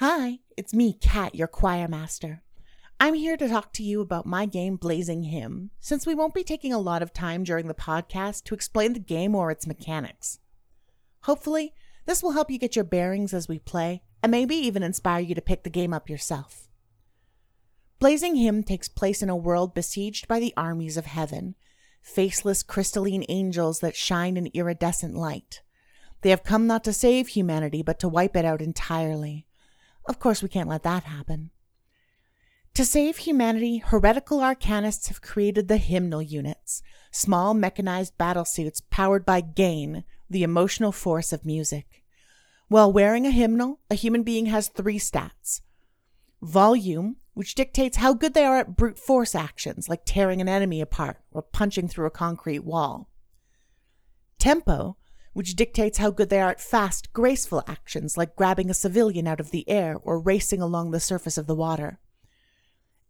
Hi, it's me, Kat, your choir master. I'm here to talk to you about my game Blazing Hymn, since we won't be taking a lot of time during the podcast to explain the game or its mechanics. Hopefully, this will help you get your bearings as we play, and maybe even inspire you to pick the game up yourself. Blazing Hymn takes place in a world besieged by the armies of heaven, faceless crystalline angels that shine in iridescent light. They have come not to save humanity, but to wipe it out entirely. Of course, we can't let that happen. To save humanity, heretical arcanists have created the hymnal units, small mechanized battle suits powered by gain, the emotional force of music. While wearing a hymnal, a human being has three stats volume, which dictates how good they are at brute force actions like tearing an enemy apart or punching through a concrete wall, tempo, which dictates how good they are at fast, graceful actions like grabbing a civilian out of the air or racing along the surface of the water,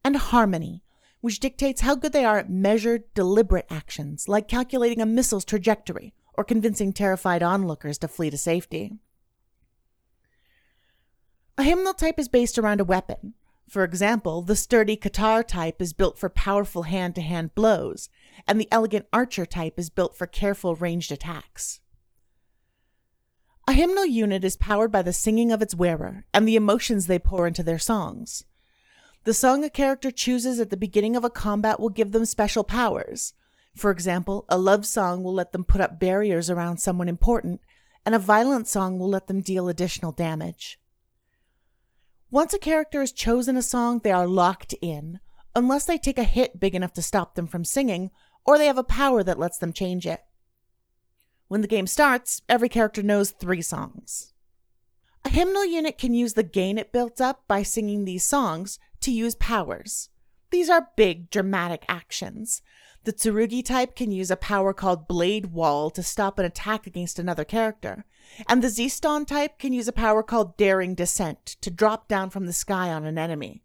and harmony, which dictates how good they are at measured, deliberate actions like calculating a missile's trajectory or convincing terrified onlookers to flee to safety. A hymnal type is based around a weapon. For example, the sturdy Katar type is built for powerful hand to hand blows, and the elegant archer type is built for careful ranged attacks. A hymnal unit is powered by the singing of its wearer and the emotions they pour into their songs. The song a character chooses at the beginning of a combat will give them special powers. For example, a love song will let them put up barriers around someone important, and a violent song will let them deal additional damage. Once a character has chosen a song, they are locked in, unless they take a hit big enough to stop them from singing, or they have a power that lets them change it. When the game starts, every character knows three songs. A hymnal unit can use the gain it built up by singing these songs to use powers. These are big, dramatic actions. The Tsurugi type can use a power called Blade Wall to stop an attack against another character, and the Ziston type can use a power called Daring Descent to drop down from the sky on an enemy.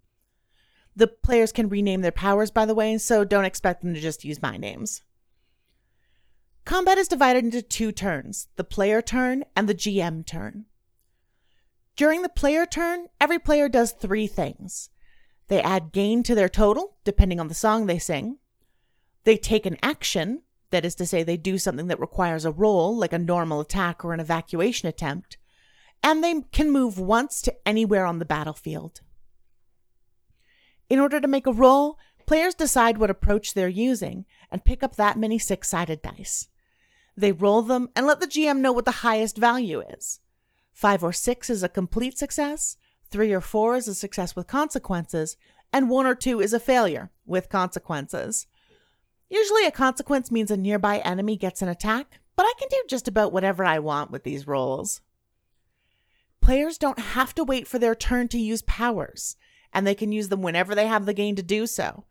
The players can rename their powers, by the way, so don't expect them to just use my names. Combat is divided into two turns the player turn and the GM turn. During the player turn, every player does three things. They add gain to their total, depending on the song they sing. They take an action, that is to say, they do something that requires a roll, like a normal attack or an evacuation attempt. And they can move once to anywhere on the battlefield. In order to make a roll, players decide what approach they're using and pick up that many six sided dice. They roll them and let the GM know what the highest value is. Five or six is a complete success, three or four is a success with consequences, and one or two is a failure with consequences. Usually, a consequence means a nearby enemy gets an attack, but I can do just about whatever I want with these rolls. Players don't have to wait for their turn to use powers, and they can use them whenever they have the game to do so.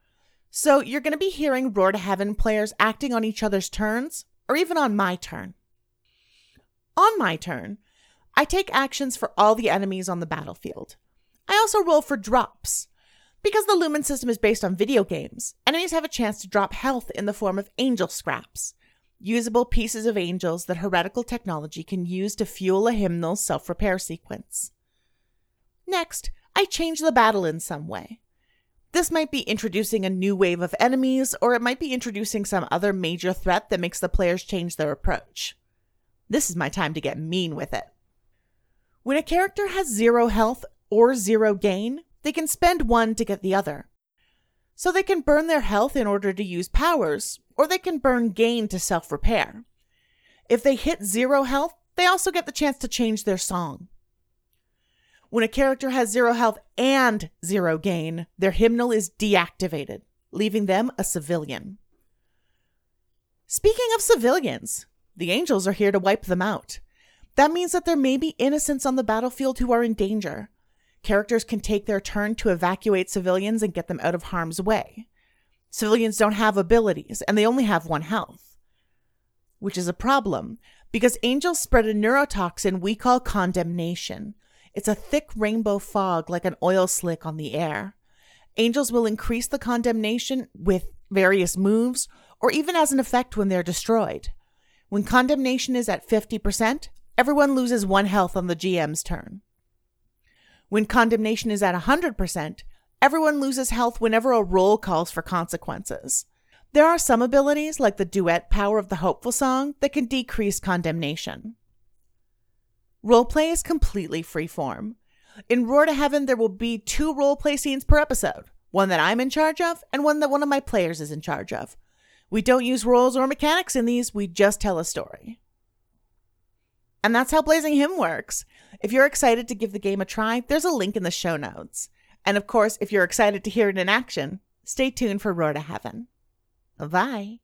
So, you're going to be hearing Roar to Heaven players acting on each other's turns or even on my turn. On my turn, I take actions for all the enemies on the battlefield. I also roll for drops. Because the Lumen system is based on video games, enemies have a chance to drop health in the form of angel scraps, usable pieces of angels that heretical technology can use to fuel a hymnal self repair sequence. Next, I change the battle in some way. This might be introducing a new wave of enemies, or it might be introducing some other major threat that makes the players change their approach. This is my time to get mean with it. When a character has zero health or zero gain, they can spend one to get the other. So they can burn their health in order to use powers, or they can burn gain to self repair. If they hit zero health, they also get the chance to change their song. When a character has zero health and zero gain, their hymnal is deactivated, leaving them a civilian. Speaking of civilians, the angels are here to wipe them out. That means that there may be innocents on the battlefield who are in danger. Characters can take their turn to evacuate civilians and get them out of harm's way. Civilians don't have abilities, and they only have one health. Which is a problem, because angels spread a neurotoxin we call condemnation. It's a thick rainbow fog like an oil slick on the air. Angels will increase the condemnation with various moves or even as an effect when they're destroyed. When condemnation is at 50%, everyone loses one health on the GM's turn. When condemnation is at 100%, everyone loses health whenever a roll calls for consequences. There are some abilities, like the duet power of the hopeful song, that can decrease condemnation. Roleplay is completely freeform. In Roar to Heaven, there will be two roleplay scenes per episode one that I'm in charge of, and one that one of my players is in charge of. We don't use roles or mechanics in these, we just tell a story. And that's how Blazing Hymn works. If you're excited to give the game a try, there's a link in the show notes. And of course, if you're excited to hear it in action, stay tuned for Roar to Heaven. Bye.